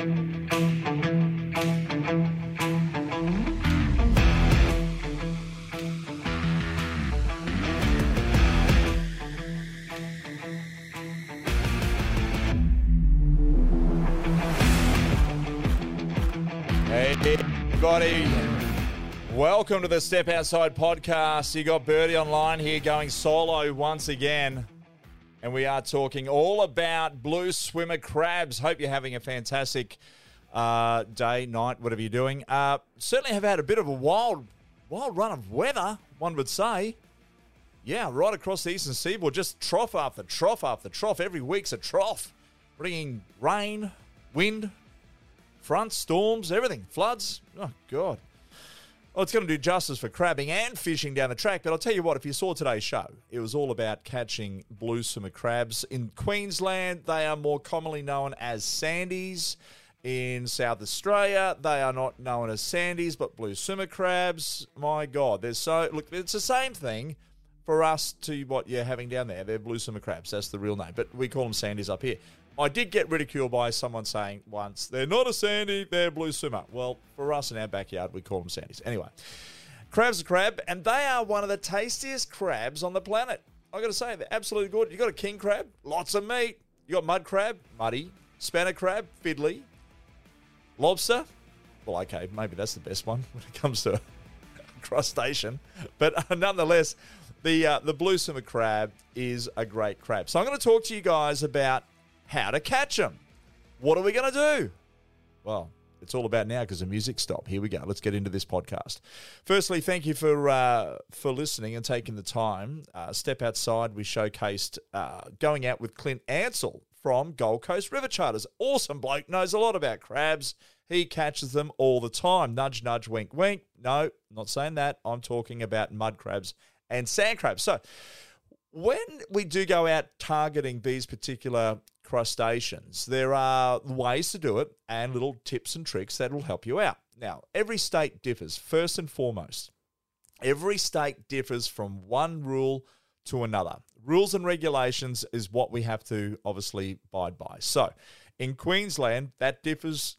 Everybody. Welcome to the Step Outside podcast. You got Birdie online here going solo once again. And we are talking all about blue swimmer crabs. Hope you're having a fantastic uh, day, night, whatever you're doing. Uh, certainly have had a bit of a wild, wild run of weather, one would say. Yeah, right across the eastern seaboard, just trough after trough after trough. Every week's a trough, bringing rain, wind, fronts, storms, everything, floods. Oh, God. Well, it's going to do justice for crabbing and fishing down the track. But I'll tell you what, if you saw today's show, it was all about catching blue swimmer crabs. In Queensland, they are more commonly known as sandies. In South Australia, they are not known as sandies, but blue swimmer crabs. My God, there's so look. It's the same thing for us to what you're having down there. They're blue swimmer crabs. That's the real name, but we call them sandies up here. I did get ridiculed by someone saying once, they're not a sandy, they're a blue swimmer. Well, for us in our backyard, we call them sandies. Anyway, crab's a crab, and they are one of the tastiest crabs on the planet. i got to say, they're absolutely good. you got a king crab, lots of meat. you got mud crab, muddy. Spanner crab, fiddly. Lobster, well, okay, maybe that's the best one when it comes to crustacean. But uh, nonetheless, the uh, the blue swimmer crab is a great crab. So I'm going to talk to you guys about how to catch them. What are we going to do? Well, it's all about now because the music stopped. Here we go. Let's get into this podcast. Firstly, thank you for uh, for listening and taking the time. Uh, Step outside. We showcased uh, going out with Clint Ansell from Gold Coast River Charters. Awesome bloke, knows a lot about crabs. He catches them all the time. Nudge, nudge, wink, wink. No, not saying that. I'm talking about mud crabs and sand crabs. So, when we do go out targeting these particular crustaceans, there are ways to do it and little tips and tricks that will help you out. Now, every state differs, first and foremost. Every state differs from one rule to another. Rules and regulations is what we have to obviously abide by. So, in Queensland, that differs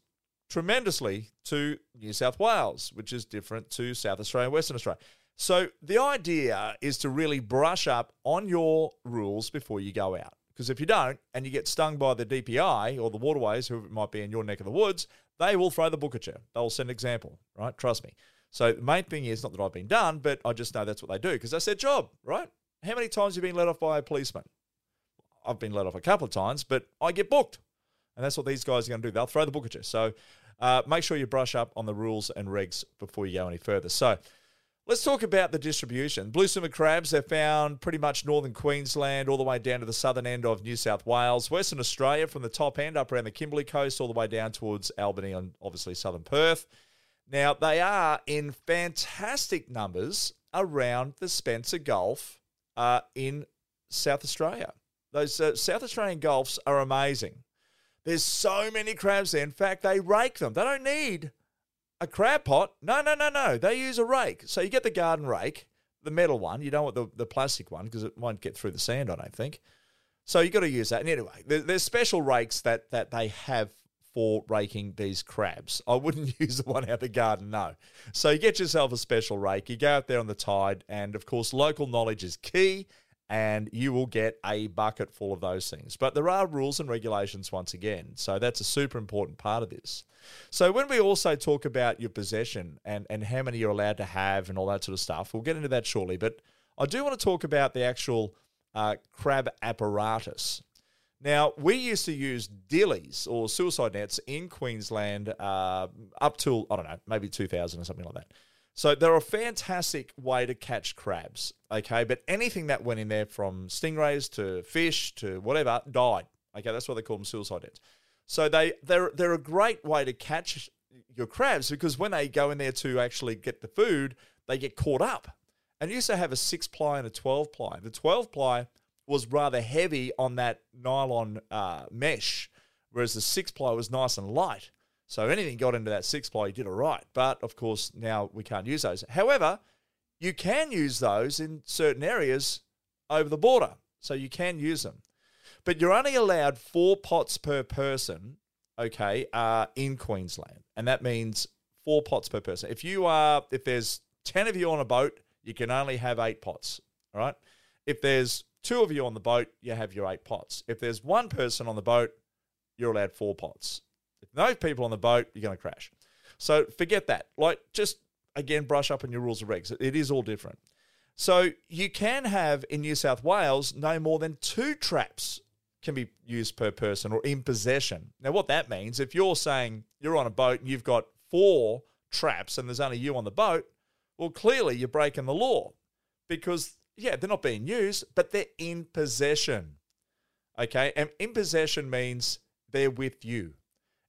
tremendously to New South Wales, which is different to South Australia and Western Australia. So, the idea is to really brush up on your rules before you go out. Because if you don't, and you get stung by the DPI or the waterways, whoever it might be in your neck of the woods, they will throw the book at you. They'll send an example, right? Trust me. So the main thing is not that I've been done, but I just know that's what they do because that's their job, right? How many times have you been let off by a policeman? I've been let off a couple of times, but I get booked. And that's what these guys are going to do. They'll throw the book at you. So uh, make sure you brush up on the rules and regs before you go any further. So let's talk about the distribution. Blue swimmer crabs, they're found pretty much northern Queensland, all the way down to the southern end of New South Wales, Western Australia, from the top end up around the Kimberley coast, all the way down towards Albany and obviously southern Perth. Now, they are in fantastic numbers around the Spencer Gulf uh, in South Australia. Those uh, South Australian Gulfs are amazing. There's so many crabs there. In fact, they rake them. They don't need a crab pot. No, no, no, no. They use a rake. So you get the garden rake, the metal one. You don't want the, the plastic one because it won't get through the sand, I don't think. So you got to use that. And anyway, there, there's special rakes that, that they have for raking these crabs. I wouldn't use the one out of the garden, no. So you get yourself a special rake, you go out there on the tide, and of course, local knowledge is key, and you will get a bucket full of those things. But there are rules and regulations once again, so that's a super important part of this. So when we also talk about your possession and, and how many you're allowed to have and all that sort of stuff, we'll get into that shortly. But I do want to talk about the actual uh, crab apparatus. Now, we used to use dillies or suicide nets in Queensland uh, up till, I don't know, maybe 2000 or something like that. So they're a fantastic way to catch crabs, okay? But anything that went in there from stingrays to fish to whatever died. Okay, that's why they call them suicide nets. So they they're they're a great way to catch your crabs because when they go in there to actually get the food, they get caught up. And you used to have a six ply and a twelve ply. The twelve ply was rather heavy on that nylon uh, mesh, whereas the six ply was nice and light. So anything got into that six ply, you did all right. But of course, now we can't use those. However, you can use those in certain areas over the border. So you can use them. But you're only allowed four pots per person, okay, uh, in Queensland, and that means four pots per person. If you are, if there's ten of you on a boat, you can only have eight pots. All right. If there's two of you on the boat, you have your eight pots. If there's one person on the boat, you're allowed four pots. If no people on the boat, you're going to crash. So forget that. Like, just again, brush up on your rules and regs. It is all different. So you can have in New South Wales no more than two traps can be used per person or in possession. Now, what that means, if you're saying you're on a boat and you've got four traps and there's only you on the boat, well, clearly you're breaking the law because, yeah, they're not being used, but they're in possession. Okay. And in possession means they're with you.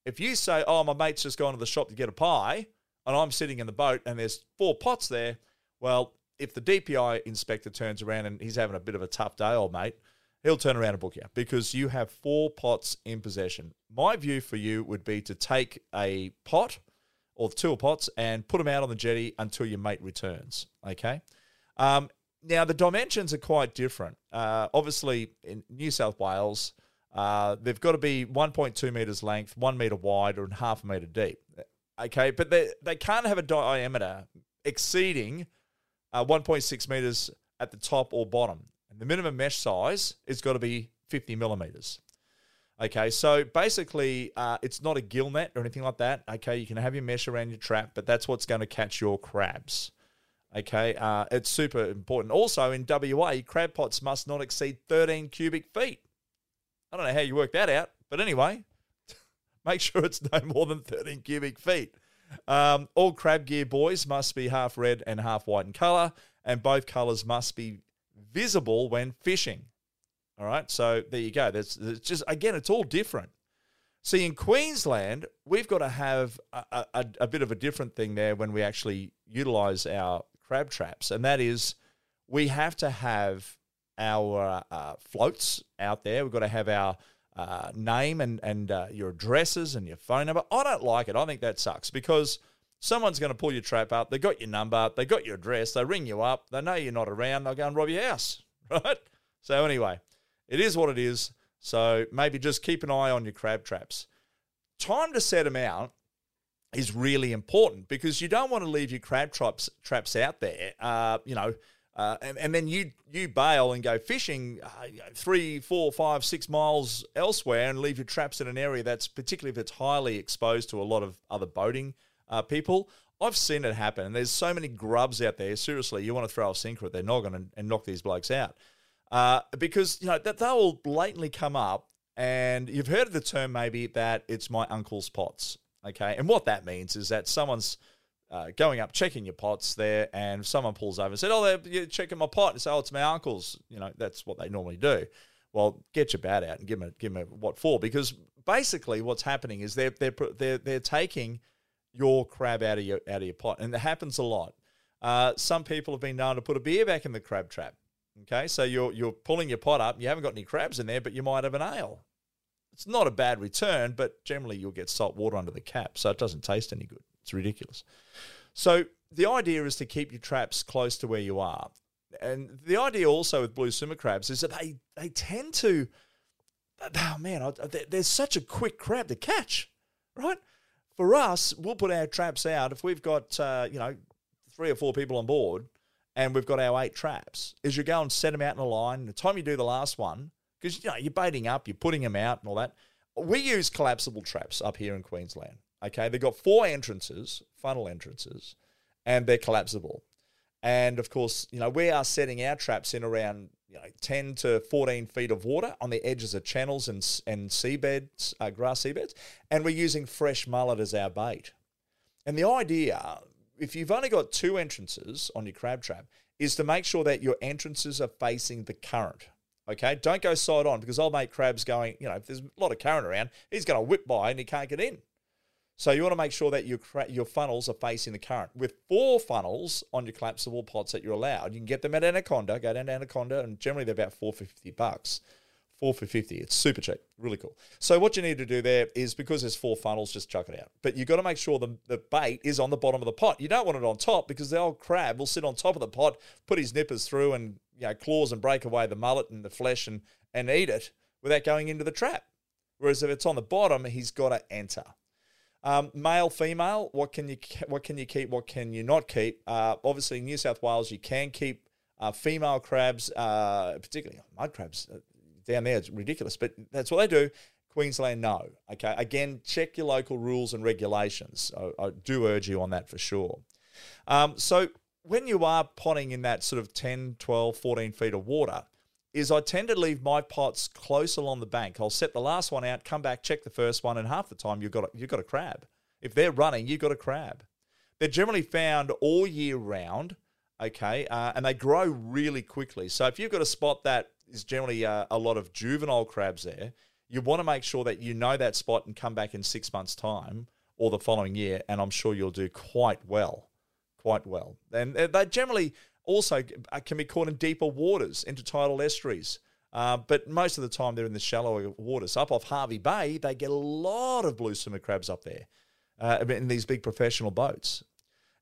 If you say, oh, my mate's just gone to the shop to get a pie, and I'm sitting in the boat and there's four pots there, well, if the DPI inspector turns around and he's having a bit of a tough day, old mate, he'll turn around and book you because you have four pots in possession. My view for you would be to take a pot or two pots and put them out on the jetty until your mate returns. Okay. Um, now the dimensions are quite different. Uh, obviously, in New South Wales, uh, they've got to be 1.2 meters length, one meter wide, or half a meter deep. Okay, but they they can't have a diameter exceeding uh, 1.6 meters at the top or bottom. And the minimum mesh size is got to be 50 millimeters. Okay, so basically, uh, it's not a gill net or anything like that. Okay, you can have your mesh around your trap, but that's what's going to catch your crabs. Okay, uh, it's super important. Also, in WA, crab pots must not exceed 13 cubic feet. I don't know how you work that out, but anyway, make sure it's no more than 13 cubic feet. Um, all crab gear buoys must be half red and half white in colour, and both colours must be visible when fishing. All right, so there you go. That's, there's just again, it's all different. See, in Queensland, we've got to have a, a, a bit of a different thing there when we actually utilise our crab traps, and that is we have to have our uh, floats out there. We've got to have our uh, name and and uh, your addresses and your phone number. I don't like it. I think that sucks because someone's going to pull your trap up. They got your number. They got your address. They ring you up. They know you're not around. They'll go and rob your house, right? So anyway, it is what it is. So maybe just keep an eye on your crab traps. Time to set them out is really important because you don't want to leave your crab traps traps out there. Uh, you know uh, and, and then you you bail and go fishing uh, three, four, five, six miles elsewhere and leave your traps in an area that's particularly if it's highly exposed to a lot of other boating uh, people. I've seen it happen, and there's so many grubs out there. Seriously, you want to throw a sinker at their noggin and, and knock these blokes out uh, because you know that they will blatantly come up. And you've heard of the term maybe that it's my uncle's pots, okay? And what that means is that someone's uh, going up, checking your pots there, and someone pulls over and said, "Oh, you're checking my pot," and say, "Oh, it's my uncle's." You know, that's what they normally do. Well, get your bat out and give them a, give them a, what for? Because basically, what's happening is they're they're they're they're taking your crab out of your out of your pot, and it happens a lot. Uh, some people have been known to put a beer back in the crab trap. Okay, so you're you're pulling your pot up, you haven't got any crabs in there, but you might have an ale. It's not a bad return, but generally you'll get salt water under the cap, so it doesn't taste any good. It's ridiculous. So the idea is to keep your traps close to where you are. And the idea also with blue swimmer crabs is that they, they tend to, oh man, there's such a quick crab to catch, right? For us, we'll put our traps out if we've got, uh, you know, three or four people on board and we've got our eight traps, is you go and set them out in a line. The time you do the last one, because you know you're baiting up, you're putting them out and all that. We use collapsible traps up here in Queensland. Okay, they've got four entrances, funnel entrances, and they're collapsible. And of course, you know, we are setting our traps in around you know 10 to 14 feet of water on the edges of channels and, and seabeds, uh, grass seabeds, and we're using fresh mullet as our bait. And the idea, if you've only got two entrances on your crab trap, is to make sure that your entrances are facing the current. Okay, don't go side on because old mate crab's going, you know, if there's a lot of current around, he's going to whip by and he can't get in. So you want to make sure that your your funnels are facing the current. With four funnels on your collapsible pots that you're allowed, you can get them at Anaconda. Go down to Anaconda, and generally they're about four for fifty bucks. Four for fifty. It's super cheap, really cool. So what you need to do there is because there's four funnels, just chuck it out. But you've got to make sure the, the bait is on the bottom of the pot. You don't want it on top because the old crab will sit on top of the pot, put his nippers through, and you know claws and break away the mullet and the flesh and and eat it without going into the trap. Whereas if it's on the bottom, he's got to enter. Um, male, female, what can you what can you keep? What can you not keep? Uh, obviously, in New South Wales, you can keep uh, female crabs, uh, particularly mud crabs uh, down there. It's ridiculous, but that's what they do. Queensland, no. Okay, again, check your local rules and regulations. I, I do urge you on that for sure. Um, so when you are potting in that sort of 10, 12, 14 feet of water, is I tend to leave my pots close along the bank. I'll set the last one out, come back, check the first one, and half the time you've got a, you've got a crab. If they're running, you've got a crab. They're generally found all year round, okay, uh, and they grow really quickly. So if you've got a spot that is generally uh, a lot of juvenile crabs there, you want to make sure that you know that spot and come back in six months' time or the following year, and I'm sure you'll do quite well, quite well. And they generally also uh, can be caught in deeper waters, intertidal estuaries. Uh, but most of the time they're in the shallower waters. Up off Hervey Bay, they get a lot of blue swimmer crabs up there uh, in these big professional boats.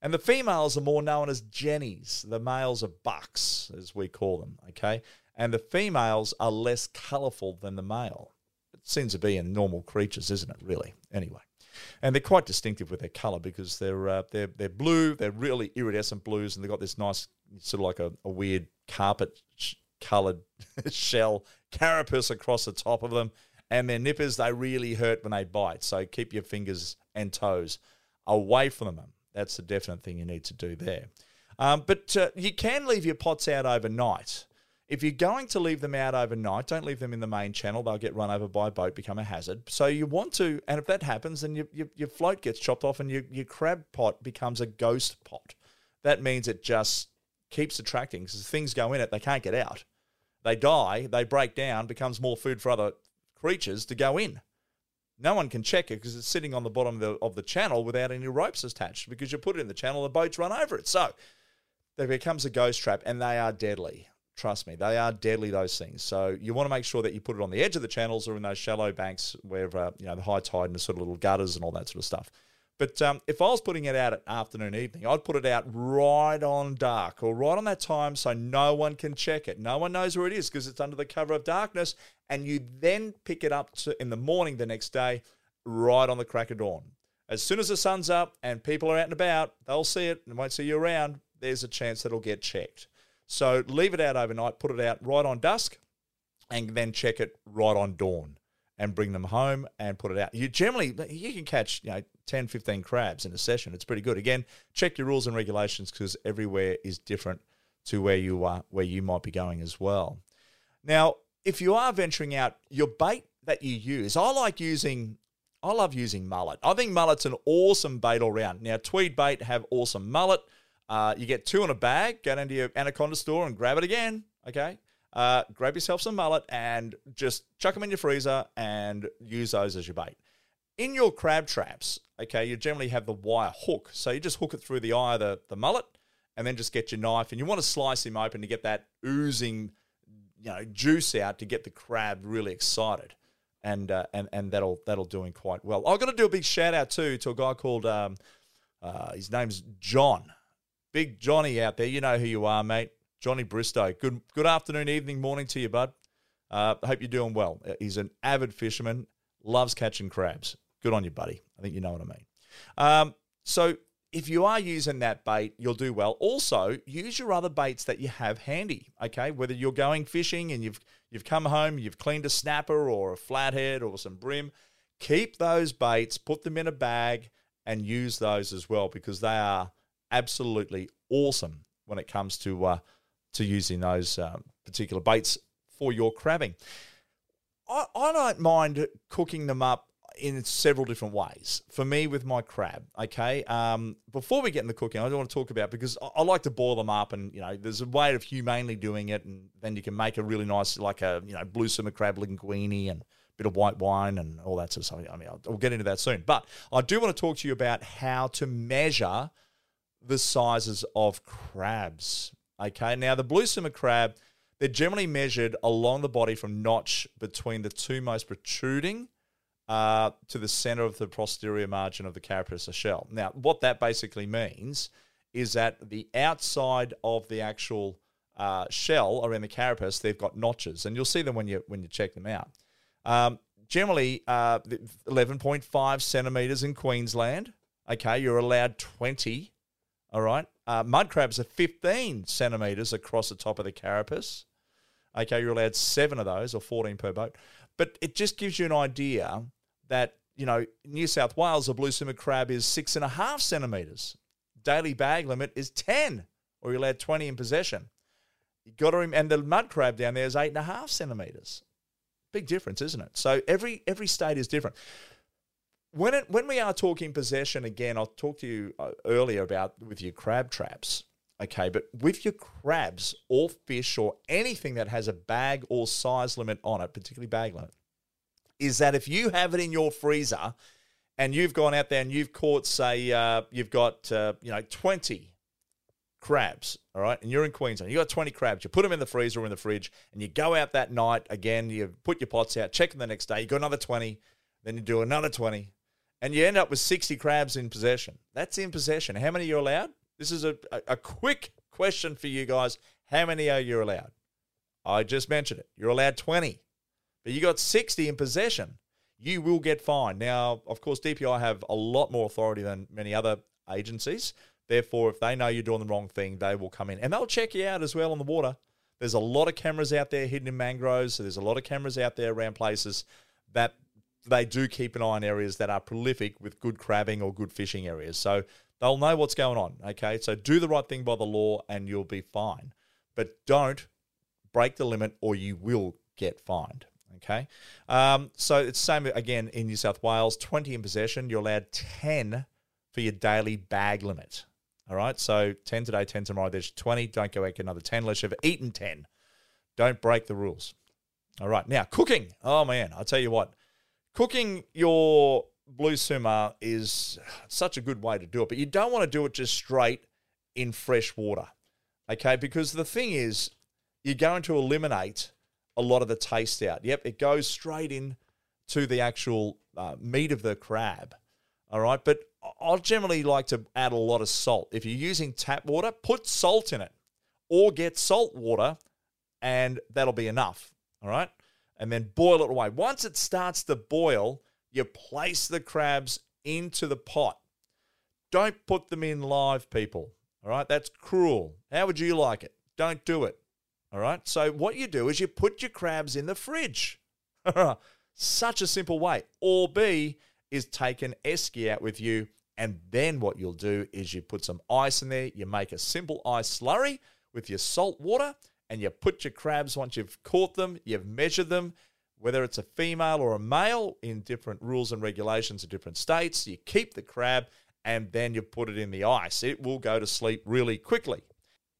And the females are more known as jennies. The males are bucks, as we call them, okay? And the females are less colourful than the male. It seems to be in normal creatures, isn't it, really? Anyway and they're quite distinctive with their colour because they're uh, they're they're blue. They're really iridescent blues, and they've got this nice sort of like a, a weird carpet sh- coloured shell carapace across the top of them. And their nippers they really hurt when they bite. So keep your fingers and toes away from them. That's the definite thing you need to do there. Um, but uh, you can leave your pots out overnight. If you're going to leave them out overnight, don't leave them in the main channel. They'll get run over by a boat, become a hazard. So you want to, and if that happens, then your, your, your float gets chopped off and your, your crab pot becomes a ghost pot. That means it just keeps attracting because things go in it, they can't get out. They die, they break down, becomes more food for other creatures to go in. No one can check it because it's sitting on the bottom of the, of the channel without any ropes attached because you put it in the channel, the boats run over it. So there becomes a ghost trap and they are deadly. Trust me, they are deadly, those things. So you want to make sure that you put it on the edge of the channels or in those shallow banks where, uh, you know, the high tide and the sort of little gutters and all that sort of stuff. But um, if I was putting it out at afternoon, evening, I'd put it out right on dark or right on that time so no one can check it. No one knows where it is because it's under the cover of darkness. And you then pick it up to, in the morning the next day, right on the crack of dawn. As soon as the sun's up and people are out and about, they'll see it and won't see you around. There's a chance that it'll get checked. So leave it out overnight, put it out right on dusk, and then check it right on dawn and bring them home and put it out. You generally you can catch, you know, 10, 15 crabs in a session. It's pretty good. Again, check your rules and regulations because everywhere is different to where you are where you might be going as well. Now, if you are venturing out, your bait that you use, I like using I love using mullet. I think mullet's an awesome bait all round. Now, Tweed Bait have awesome mullet. Uh, you get two in a bag. Go down to your Anaconda store and grab it again. Okay. Uh, grab yourself some mullet and just chuck them in your freezer and use those as your bait. In your crab traps, okay, you generally have the wire hook. So you just hook it through the eye of the, the mullet and then just get your knife and you want to slice him open to get that oozing, you know, juice out to get the crab really excited. And, uh, and and that'll that'll do him quite well. I've got to do a big shout out too to a guy called um, uh, his name's John Big Johnny out there, you know who you are, mate. Johnny Bristow. Good good afternoon, evening, morning to you, bud. Uh, hope you're doing well. Uh, he's an avid fisherman, loves catching crabs. Good on you, buddy. I think you know what I mean. Um, so if you are using that bait, you'll do well. Also, use your other baits that you have handy. Okay, whether you're going fishing and you've you've come home, you've cleaned a snapper or a flathead or some bream, keep those baits, put them in a bag, and use those as well because they are absolutely awesome when it comes to uh, to using those um, particular baits for your crabbing. I, I don't mind cooking them up in several different ways. For me, with my crab, okay. Um, before we get in the cooking, I don't want to talk about because I, I, like to boil them up, and you know, there's a way of humanely doing it, and then you can make a really nice, like a you know, blue swimmer crab linguine and a bit of white wine and all that sort of stuff. I mean, I'll, I'll get into that soon, but I do want to talk to you about how to measure the sizes of crabs. Okay, now the blue swimmer crab, they're generally measured along the body from notch between the two most protruding uh, to the center of the posterior margin of the carapace shell. Now, what that basically means is that the outside of the actual uh, shell around the carapace, they've got notches, and you'll see them when you when you check them out. Um, generally uh, 11.5 centimeters in Queensland. Okay, you're allowed 20. All right. Uh, mud crabs are 15 centimeters across the top of the carapace. Okay, you're allowed seven of those or 14 per boat. But it just gives you an idea that, you know, New South Wales, a blue swimmer crab is six and a half centimeters. Daily bag limit is 10, or you're allowed 20 in possession. You got to, and the mud crab down there is eight and a half centimeters. Big difference, isn't it? So every every state is different. When it when we are talking possession again, I'll talk to you uh, earlier about with your crab traps. Okay, but with your crabs or fish or anything that has a bag or size limit on it, particularly bag limit, is that if you have it in your freezer and you've gone out there and you've caught, say, uh, you've got, uh, you know, 20 crabs, all right, and you're in Queensland, you got 20 crabs, you put them in the freezer or in the fridge, and you go out that night again, you put your pots out, check them the next day, you got another 20, then you do another 20, and you end up with 60 crabs in possession. That's in possession. How many are you allowed? This is a, a, a quick question for you guys. How many are you allowed? I just mentioned it. You're allowed 20, but you got 60 in possession. You will get fined. Now, of course, DPI have a lot more authority than many other agencies. Therefore, if they know you're doing the wrong thing, they will come in and they'll check you out as well on the water. There's a lot of cameras out there hidden in mangroves. So there's a lot of cameras out there around places that they do keep an eye on areas that are prolific with good crabbing or good fishing areas. So They'll know what's going on. Okay. So do the right thing by the law and you'll be fine. But don't break the limit or you will get fined. Okay. Um, so it's same again in New South Wales 20 in possession. You're allowed 10 for your daily bag limit. All right. So 10 today, 10 tomorrow. There's 20. Don't go back another 10 unless you've eaten 10. Don't break the rules. All right. Now, cooking. Oh, man. I'll tell you what. Cooking your blue swimmer is such a good way to do it, but you don't want to do it just straight in fresh water. Okay, because the thing is, you're going to eliminate a lot of the taste out. Yep, it goes straight in to the actual uh, meat of the crab. All right, but I'll generally like to add a lot of salt. If you're using tap water, put salt in it or get salt water, and that'll be enough. All right, and then boil it away. Once it starts to boil, you place the crabs into the pot. Don't put them in live, people. All right, that's cruel. How would you like it? Don't do it. All right, so what you do is you put your crabs in the fridge. Such a simple way. Or B is take an esky out with you, and then what you'll do is you put some ice in there. You make a simple ice slurry with your salt water, and you put your crabs once you've caught them, you've measured them, whether it's a female or a male in different rules and regulations of different states. You keep the crab and then you put it in the ice. It will go to sleep really quickly.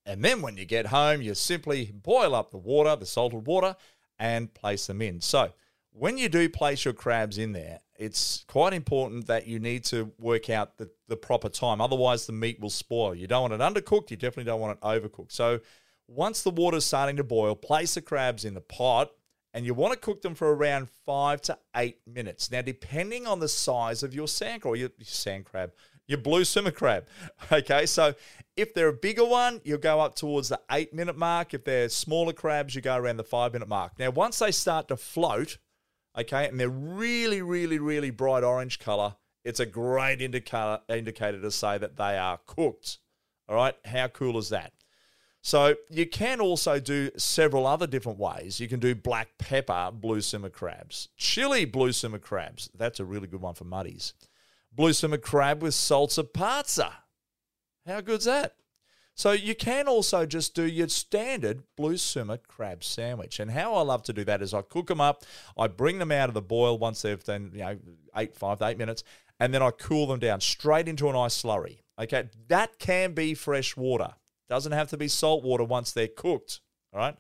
And then when you get home, you simply boil up the water, the salted water, and place them in. So when you do place your crabs in there, it's quite important that you need to work out the, the proper time. Otherwise, the meat will spoil. You don't want it undercooked. You definitely don't want it overcooked. So once the water's starting to boil, place the crabs in the pot and you want to cook them for around five to eight minutes. Now, depending on the size of your sand crab, your sand crab, your blue swimmer crab. Okay, so if they're a bigger one, you'll go up towards the eight minute mark. If they're smaller crabs, you go around the five minute mark. Now, once they start to float, okay, and they're really, really, really bright orange color, it's a great indicator, indicator to say that they are cooked. All right, how cool is that? So you can also do several other different ways. You can do black pepper blue swimmer crabs, chili blue swimmer crabs. That's a really good one for muddies. Blue swimmer crab with salsa pazza. How good's that? So you can also just do your standard blue swimmer crab sandwich. And how I love to do that is I cook them up, I bring them out of the boil once they've done, you know, eight, five to eight minutes, and then I cool them down straight into an ice slurry. Okay, that can be fresh water. Doesn't have to be salt water once they're cooked. All right.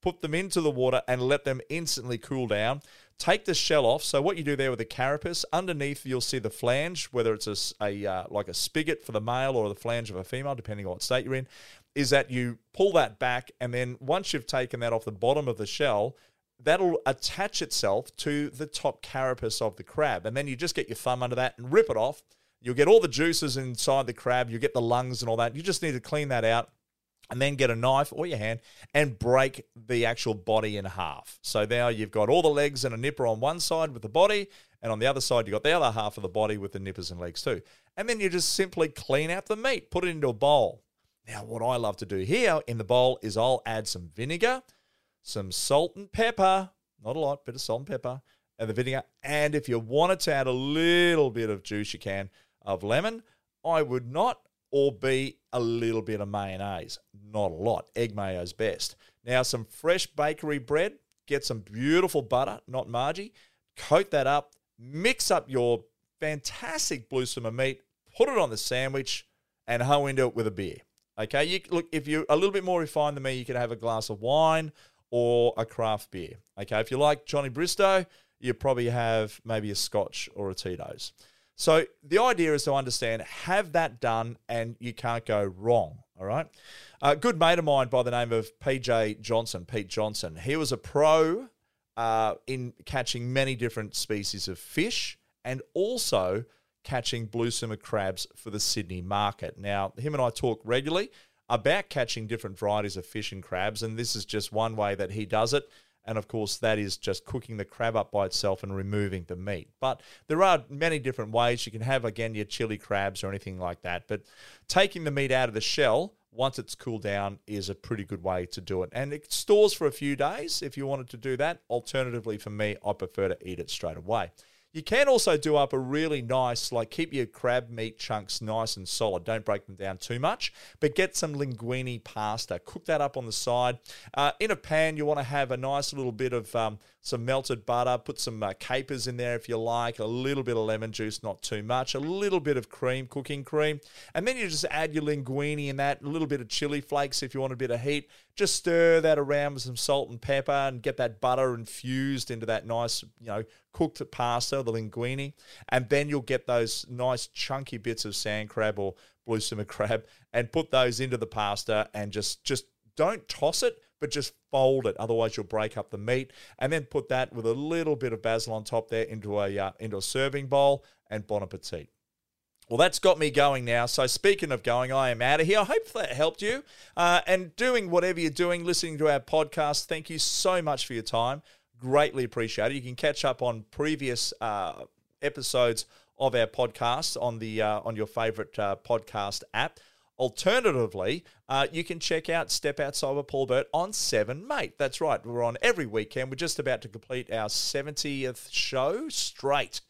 Put them into the water and let them instantly cool down. Take the shell off. So what you do there with the carapace, underneath you'll see the flange, whether it's a, a uh, like a spigot for the male or the flange of a female, depending on what state you're in, is that you pull that back and then once you've taken that off the bottom of the shell, that'll attach itself to the top carapace of the crab. And then you just get your thumb under that and rip it off You'll get all the juices inside the crab. You get the lungs and all that. You just need to clean that out. And then get a knife or your hand and break the actual body in half. So now you've got all the legs and a nipper on one side with the body, and on the other side, you've got the other half of the body with the nippers and legs too. And then you just simply clean out the meat, put it into a bowl. Now, what I love to do here in the bowl is I'll add some vinegar, some salt and pepper, not a lot, bit of salt and pepper, and the vinegar. And if you wanted to add a little bit of juice, you can of lemon. I would not, or be a little bit of mayonnaise. Not a lot. Egg mayo's best. Now, some fresh bakery bread. Get some beautiful butter, not Margie. Coat that up. Mix up your fantastic blue swimmer meat. Put it on the sandwich and hoe into it with a beer. Okay, you look if you're a little bit more refined than me, you can have a glass of wine or a craft beer. Okay, if you like Johnny Bristow, you probably have maybe a Scotch or a Tito's. So the idea is to understand, have that done, and you can't go wrong. All right. A good mate of mine by the name of PJ Johnson, Pete Johnson. He was a pro uh, in catching many different species of fish and also catching blue swimmer crabs for the Sydney market. Now, him and I talk regularly about catching different varieties of fish and crabs, and this is just one way that he does it. And of course, that is just cooking the crab up by itself and removing the meat. But there are many different ways. You can have, again, your chili crabs or anything like that. But taking the meat out of the shell once it's cooled down is a pretty good way to do it. And it stores for a few days if you wanted to do that. Alternatively, for me, I prefer to eat it straight away. You can also do up a really nice, like keep your crab meat chunks nice and solid. Don't break them down too much, but get some linguine pasta. Cook that up on the side. Uh, in a pan, you want to have a nice little bit of um, some melted butter. Put some uh, capers in there if you like. A little bit of lemon juice, not too much. A little bit of cream, cooking cream. And then you just add your linguine in that. A little bit of chili flakes if you want a bit of heat. Just stir that around with some salt and pepper and get that butter infused into that nice, you know, cooked pasta, the linguine, and then you'll get those nice chunky bits of sand crab or blue swimmer crab, and put those into the pasta and just just don't toss it, but just fold it. Otherwise, you'll break up the meat, and then put that with a little bit of basil on top there into a uh, into a serving bowl and bon appetit. Well, that's got me going now. So, speaking of going, I am out of here. I hope that helped you. Uh, and doing whatever you're doing, listening to our podcast, thank you so much for your time greatly appreciated. You can catch up on previous uh, episodes of our podcast on the uh, on your favorite uh, podcast app. Alternatively, uh, you can check out Step Outside with Paul Burt on Seven Mate. That's right, we're on every weekend. We're just about to complete our 70th show straight.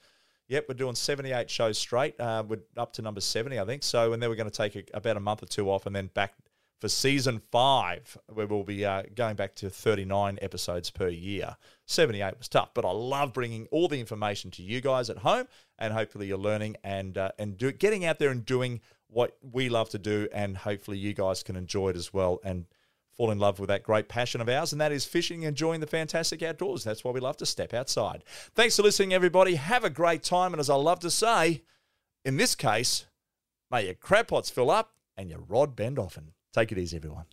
Yep, we're doing 78 shows straight. Uh, we're up to number 70, I think. So, and then we're going to take a, about a month or two off and then back for season five, where we'll be uh, going back to 39 episodes per year. 78 was tough, but I love bringing all the information to you guys at home, and hopefully you're learning and uh, and do, getting out there and doing what we love to do, and hopefully you guys can enjoy it as well and fall in love with that great passion of ours, and that is fishing, enjoying the fantastic outdoors. That's why we love to step outside. Thanks for listening, everybody. Have a great time, and as I love to say, in this case, may your crab pots fill up and your rod bend often. Take it easy, everyone.